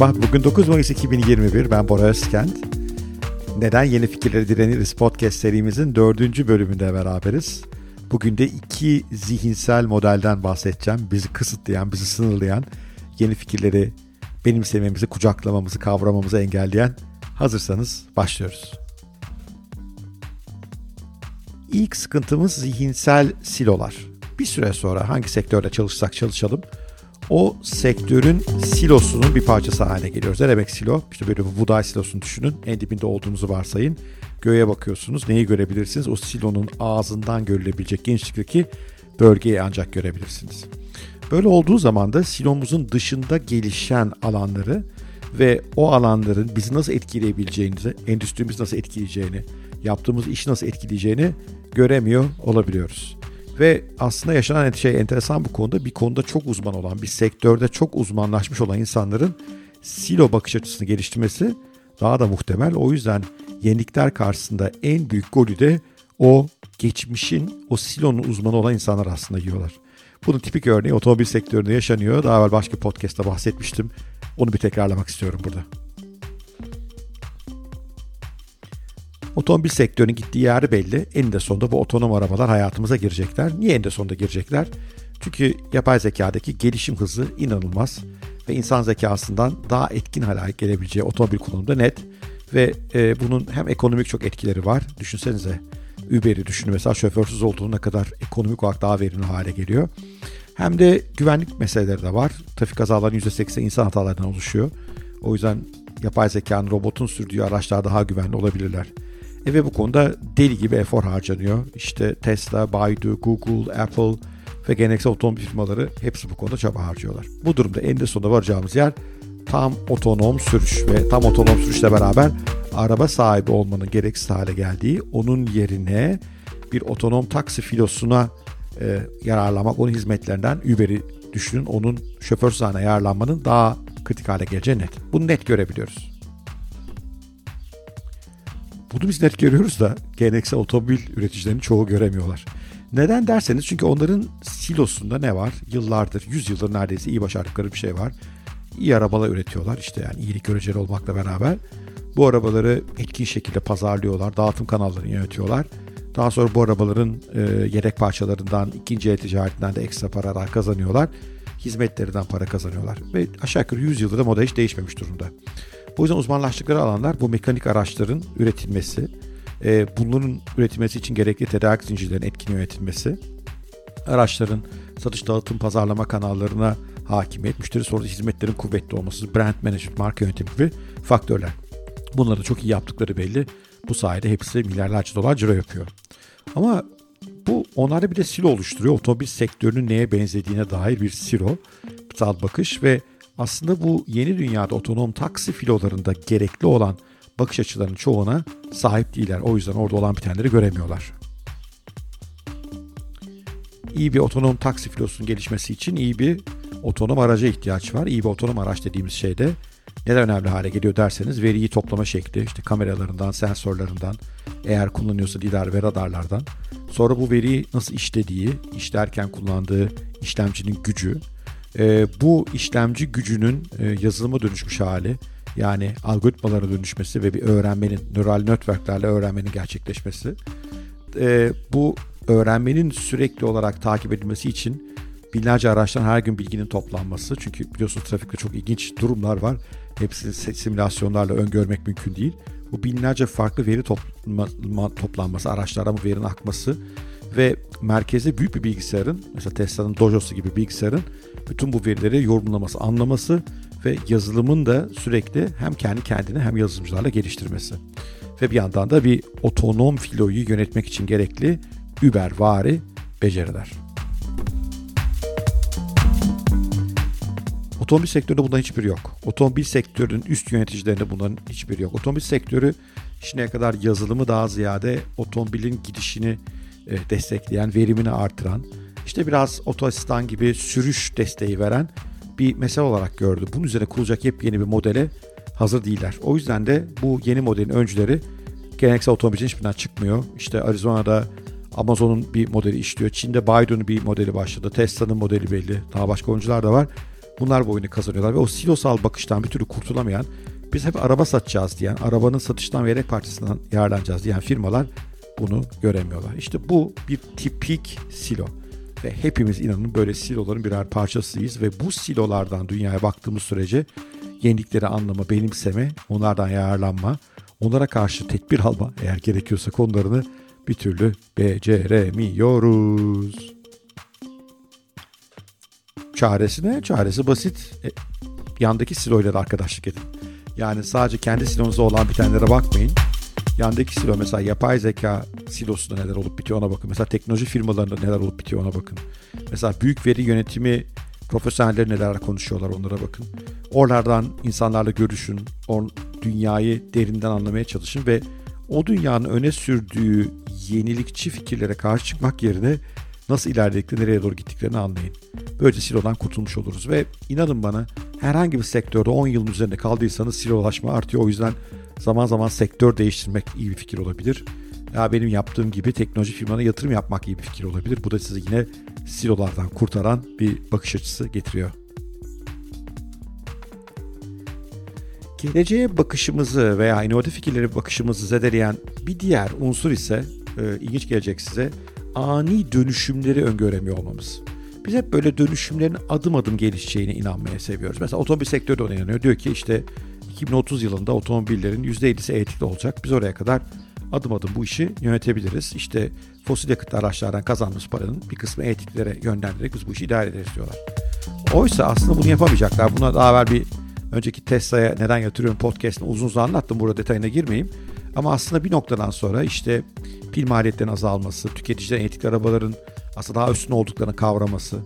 Merhaba, bugün 9 Mayıs 2021, ben Bora Özkent. Neden Yeni Fikirleri Direniriz podcast serimizin dördüncü bölümünde beraberiz. Bugün de iki zihinsel modelden bahsedeceğim. Bizi kısıtlayan, bizi sınırlayan, yeni fikirleri benimsememizi, kucaklamamızı, kavramamızı engelleyen. Hazırsanız başlıyoruz. İlk sıkıntımız zihinsel silolar. Bir süre sonra hangi sektörde çalışsak çalışalım o sektörün silosunun bir parçası haline geliyoruz. Ne demek silo? İşte böyle bir buğday silosunu düşünün. En dibinde olduğunuzu varsayın. Göğe bakıyorsunuz. Neyi görebilirsiniz? O silonun ağzından görülebilecek genişlikteki bölgeyi ancak görebilirsiniz. Böyle olduğu zaman da silomuzun dışında gelişen alanları ve o alanların bizi nasıl etkileyebileceğini, endüstrimizi nasıl etkileyeceğini, yaptığımız işi nasıl etkileyeceğini göremiyor olabiliyoruz. Ve aslında yaşanan şey enteresan bu konuda bir konuda çok uzman olan, bir sektörde çok uzmanlaşmış olan insanların silo bakış açısını geliştirmesi daha da muhtemel. O yüzden yenilikler karşısında en büyük golü de o geçmişin, o silonun uzmanı olan insanlar aslında yiyorlar. Bunun tipik örneği otomobil sektöründe yaşanıyor. Daha evvel başka podcast'ta bahsetmiştim. Onu bir tekrarlamak istiyorum burada. Otomobil sektörünün gittiği yer belli. Eninde sonunda bu otonom arabalar hayatımıza girecekler. Niye eninde sonunda girecekler? Çünkü yapay zekadaki gelişim hızı inanılmaz ve insan zekasından daha etkin hale gelebileceği otomobil kullanımında net ve e, bunun hem ekonomik çok etkileri var. Düşünsenize Uber'i düşünün mesela şoförsüz olduğuna kadar ekonomik olarak daha verimli hale geliyor. Hem de güvenlik meseleleri de var. Trafik kazalarının %80 insan hatalarından oluşuyor. O yüzden yapay zekanın robotun sürdüğü araçlar daha güvenli olabilirler. E ve bu konuda deli gibi efor harcanıyor. İşte Tesla, Baidu, Google, Apple ve geleneksel otomobil firmaları hepsi bu konuda çaba harcıyorlar. Bu durumda eninde sonunda varacağımız yer tam otonom sürüş ve tam otonom sürüşle beraber araba sahibi olmanın gereksiz hale geldiği onun yerine bir otonom taksi filosuna e, yararlamak, onun hizmetlerinden Uber'i düşünün, onun şoför sahne yararlanmanın daha kritik hale geleceği net. Bunu net görebiliyoruz. Bunu biz net görüyoruz da geleneksel otomobil üreticilerinin çoğu göremiyorlar. Neden derseniz çünkü onların silosunda ne var? Yıllardır, yüz yıldır neredeyse iyi başardıkları bir şey var. İyi arabalar üretiyorlar işte yani iyilik göreceli olmakla beraber. Bu arabaları etkin şekilde pazarlıyorlar, dağıtım kanallarını yönetiyorlar. Daha sonra bu arabaların e, yedek parçalarından, ikinci el ticaretinden de ekstra paralar kazanıyorlar. Hizmetlerinden para kazanıyorlar. Ve aşağı yukarı 100 yıldır da moda hiç değişmemiş durumda. Bu yüzden uzmanlaştıkları alanlar bu mekanik araçların üretilmesi, e, bunların üretilmesi için gerekli tedarik zincirlerinin etkin yönetilmesi, araçların satış dağıtım pazarlama kanallarına hakimiyet, müşteri sonrası hizmetlerin kuvvetli olması, brand management, marka yönetimi gibi faktörler. Bunları çok iyi yaptıkları belli. Bu sayede hepsi milyarlarca dolar ciro yapıyor. Ama bu onlarda bir de silo oluşturuyor. Otomobil sektörünün neye benzediğine dair bir silo, sal bakış ve aslında bu yeni dünyada otonom taksi filolarında gerekli olan bakış açılarının çoğuna sahip değiller. O yüzden orada olan bitenleri göremiyorlar. İyi bir otonom taksi filosunun gelişmesi için iyi bir otonom araca ihtiyaç var. İyi bir otonom araç dediğimiz şey de neden önemli hale geliyor derseniz veriyi toplama şekli, işte kameralarından, sensörlerinden, eğer kullanıyorsa lidar ve radarlardan. Sonra bu veriyi nasıl işlediği, işlerken kullandığı işlemcinin gücü, e, bu işlemci gücünün e, yazılıma dönüşmüş hali yani algoritmalara dönüşmesi ve bir öğrenmenin nöral networklerle öğrenmenin gerçekleşmesi. E, bu öğrenmenin sürekli olarak takip edilmesi için binlerce araçtan her gün bilginin toplanması çünkü biliyorsunuz trafikte çok ilginç durumlar var. Hepsini simülasyonlarla öngörmek mümkün değil. Bu binlerce farklı veri toplanma, toplanması araçlara bu verinin akması ve merkeze büyük bir bilgisayarın mesela Tesla'nın Dojo'su gibi bilgisayarın bütün bu verileri yorumlaması, anlaması ve yazılımın da sürekli hem kendi kendine hem yazılımcılarla geliştirmesi. Ve bir yandan da bir otonom filoyu yönetmek için gerekli Uber vari beceriler. Otomobil sektöründe bundan hiçbiri yok. Otomobil sektörünün üst yöneticilerinde bunların hiçbiri yok. Otomobil sektörü şimdiye kadar yazılımı daha ziyade otomobilin gidişini e, destekleyen, verimini artıran, işte biraz otoasistan gibi sürüş desteği veren bir mesele olarak gördü. Bunun üzerine kurulacak yepyeni bir modele hazır değiller. O yüzden de bu yeni modelin öncüleri geleneksel otomobilin hiçbirinden çıkmıyor. İşte Arizona'da Amazon'un bir modeli işliyor. Çin'de Baidu'nun bir modeli başladı. Tesla'nın modeli belli. Daha başka oyuncular da var. Bunlar bu oyunu kazanıyorlar ve o silosal bakıştan bir türlü kurtulamayan biz hep araba satacağız diyen, arabanın satıştan ve yedek parçasından yararlanacağız diyen firmalar bunu göremiyorlar. İşte bu bir tipik silo. Ve hepimiz inanın böyle siloların birer parçasıyız ve bu silolardan dünyaya baktığımız sürece yenilikleri anlama, benimseme, onlardan yararlanma, onlara karşı tedbir alma eğer gerekiyorsa konularını bir türlü beceremiyoruz. Çaresi ne? Çaresi basit. E, yandaki siloyla da arkadaşlık edin. Yani sadece kendi silonuzda olan bitenlere bakmayın. Yandaki silo mesela yapay zeka silosunda neler olup bitiyor ona bakın. Mesela teknoloji firmalarında neler olup bitiyor ona bakın. Mesela büyük veri yönetimi profesyonelleri neler konuşuyorlar onlara bakın. Oralardan insanlarla görüşün. O dünyayı derinden anlamaya çalışın ve o dünyanın öne sürdüğü yenilikçi fikirlere karşı çıkmak yerine nasıl ilerlediklerini, nereye doğru gittiklerini anlayın. Böylece silodan kurtulmuş oluruz ve inanın bana herhangi bir sektörde 10 yılın üzerinde kaldıysanız silolaşma artıyor. O yüzden zaman zaman sektör değiştirmek iyi bir fikir olabilir. Ya benim yaptığım gibi teknoloji firmalarına yatırım yapmak iyi bir fikir olabilir. Bu da sizi yine silolardan kurtaran bir bakış açısı getiriyor. Geleceğe bakışımızı veya inovatif fikirlere bakışımızı zedeleyen bir diğer unsur ise e, ilginç gelecek size ani dönüşümleri öngöremiyor olmamız. Biz hep böyle dönüşümlerin adım adım gelişeceğine inanmaya seviyoruz. Mesela otomobil sektörü de ona inanıyor. Diyor ki işte 2030 yılında otomobillerin %50'si elektrikli olacak. Biz oraya kadar adım adım bu işi yönetebiliriz. İşte fosil yakıtlı araçlardan kazandığımız paranın bir kısmı elektriklere yönlendirerek biz bu işi idare ederiz diyorlar. Oysa aslında bunu yapamayacaklar. Buna daha evvel bir önceki Tesla'ya neden yatırıyorum podcast'ını uzun uzun anlattım. Burada detayına girmeyeyim. Ama aslında bir noktadan sonra işte pil maliyetlerinin azalması, tüketicilerin elektrikli arabaların aslında daha üstün olduklarını kavraması,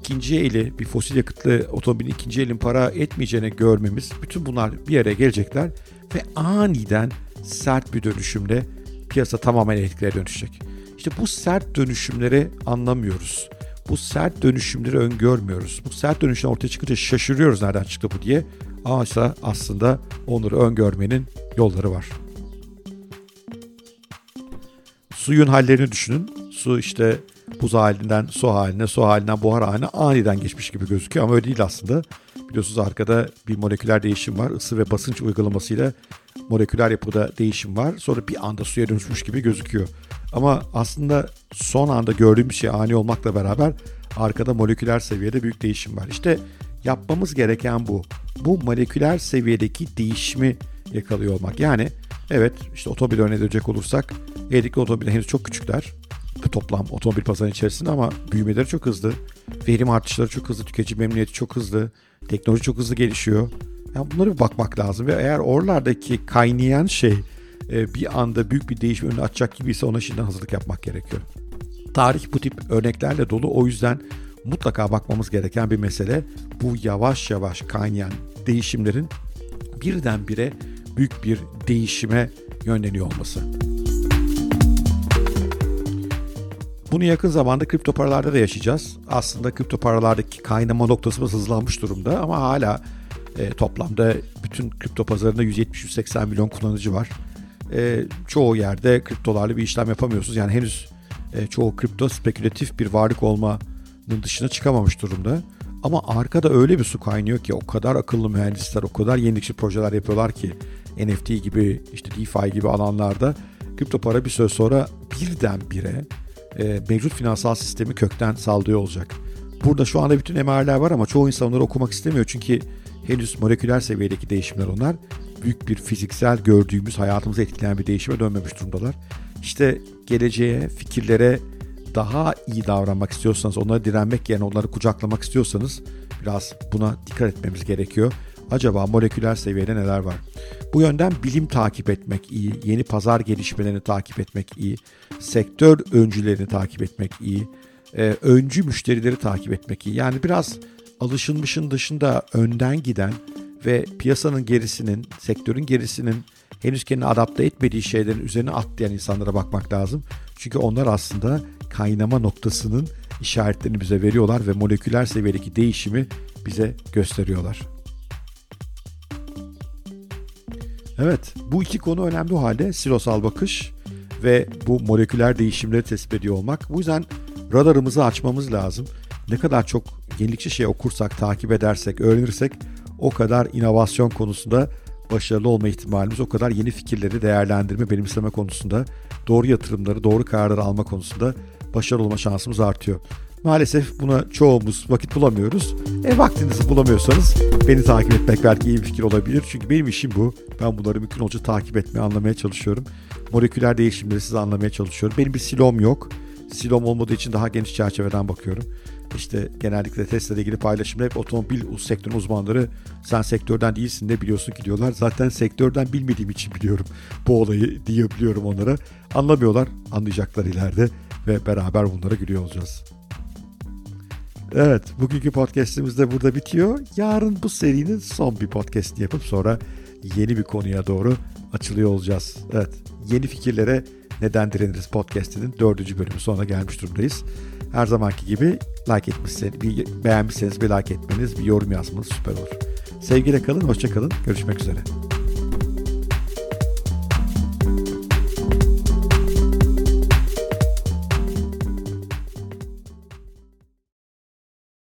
ikinci eli bir fosil yakıtlı otomobilin ikinci elin para etmeyeceğini görmemiz bütün bunlar bir araya gelecekler ve aniden sert bir dönüşümle piyasa tamamen elektriğe dönüşecek. İşte bu sert dönüşümleri anlamıyoruz. Bu sert dönüşümleri öngörmüyoruz. Bu sert dönüşümler ortaya çıkınca şaşırıyoruz nereden çıktı bu diye. Ama aslında onları öngörmenin yolları var. Suyun hallerini düşünün. Su işte buz halinden su haline, su halinden buhar haline aniden geçmiş gibi gözüküyor ama öyle değil aslında. Biliyorsunuz arkada bir moleküler değişim var. Isı ve basınç uygulamasıyla moleküler yapıda değişim var. Sonra bir anda suya dönüşmüş gibi gözüküyor. Ama aslında son anda gördüğümüz şey ani olmakla beraber arkada moleküler seviyede büyük değişim var. İşte yapmamız gereken bu. Bu moleküler seviyedeki değişimi yakalıyor olmak. Yani evet işte otomobil örneğe dönecek olursak elektrikli otomobiller henüz çok küçükler toplam otomobil pazarının içerisinde ama büyümeleri çok hızlı. Verim artışları çok hızlı, tüketici memnuniyeti çok hızlı, teknoloji çok hızlı gelişiyor. Yani bunlara bir bakmak lazım ve eğer oralardaki kaynayan şey e, bir anda büyük bir değişim önünü açacak gibiyse ona şimdiden hazırlık yapmak gerekiyor. Tarih bu tip örneklerle dolu o yüzden mutlaka bakmamız gereken bir mesele bu yavaş yavaş kaynayan değişimlerin birdenbire büyük bir değişime yönleniyor olması. Bunu yakın zamanda kripto paralarda da yaşayacağız. Aslında kripto paralardaki kaynama noktasımız hızlanmış durumda ama hala e, toplamda bütün kripto pazarında 170-180 milyon kullanıcı var. E, çoğu yerde kriptolarla bir işlem yapamıyorsunuz. Yani henüz e, çoğu kripto spekülatif bir varlık olmanın dışına çıkamamış durumda. Ama arkada öyle bir su kaynıyor ki o kadar akıllı mühendisler, o kadar yenilikçi projeler yapıyorlar ki NFT gibi, işte DeFi gibi alanlarda kripto para bir süre sonra birdenbire e, mevcut finansal sistemi kökten saldırıyor olacak. Burada şu anda bütün emarlar var ama çoğu insan onları okumak istemiyor çünkü henüz moleküler seviyedeki değişimler onlar. Büyük bir fiziksel gördüğümüz hayatımızı etkileyen bir değişime dönmemiş durumdalar. İşte geleceğe, fikirlere daha iyi davranmak istiyorsanız, onlara direnmek yerine onları kucaklamak istiyorsanız biraz buna dikkat etmemiz gerekiyor. Acaba moleküler seviyede neler var? Bu yönden bilim takip etmek iyi, yeni pazar gelişmelerini takip etmek iyi, sektör öncülerini takip etmek iyi, e, öncü müşterileri takip etmek iyi. Yani biraz alışılmışın dışında önden giden ve piyasanın gerisinin, sektörün gerisinin henüz kendini adapte etmediği şeylerin üzerine atlayan insanlara bakmak lazım. Çünkü onlar aslında kaynama noktasının işaretlerini bize veriyorlar ve moleküler seviyedeki değişimi bize gösteriyorlar. Evet bu iki konu önemli o halde silosal bakış ve bu moleküler değişimleri tespit ediyor olmak. Bu yüzden radarımızı açmamız lazım. Ne kadar çok yenilikçi şey okursak, takip edersek, öğrenirsek o kadar inovasyon konusunda başarılı olma ihtimalimiz, o kadar yeni fikirleri değerlendirme, benimseme konusunda, doğru yatırımları, doğru kararları alma konusunda başarılı olma şansımız artıyor. Maalesef buna çoğumuz vakit bulamıyoruz. E vaktinizi bulamıyorsanız beni takip etmek belki iyi bir fikir olabilir. Çünkü benim işim bu. Ben bunları mümkün olunca takip etmeye, anlamaya çalışıyorum. Moleküler değişimleri size anlamaya çalışıyorum. Benim bir silom yok. Silom olmadığı için daha geniş çerçeveden bakıyorum. İşte genellikle Tesla ile ilgili paylaşımda hep otomobil sektörün uzmanları sen sektörden değilsin ne biliyorsun ki diyorlar. Zaten sektörden bilmediğim için biliyorum bu olayı diyebiliyorum onlara. Anlamıyorlar, anlayacaklar ileride ve beraber bunlara gülüyor olacağız. Evet, bugünkü podcast'imiz de burada bitiyor. Yarın bu serinin son bir podcast'ini yapıp sonra yeni bir konuya doğru açılıyor olacağız. Evet, yeni fikirlere neden direniriz podcast'inin dördüncü bölümü sonuna gelmiş durumdayız. Her zamanki gibi like etmişseniz, bir beğenmişseniz bir like etmeniz, bir yorum yazmanız süper olur. Sevgiyle kalın, hoşça kalın. Görüşmek üzere.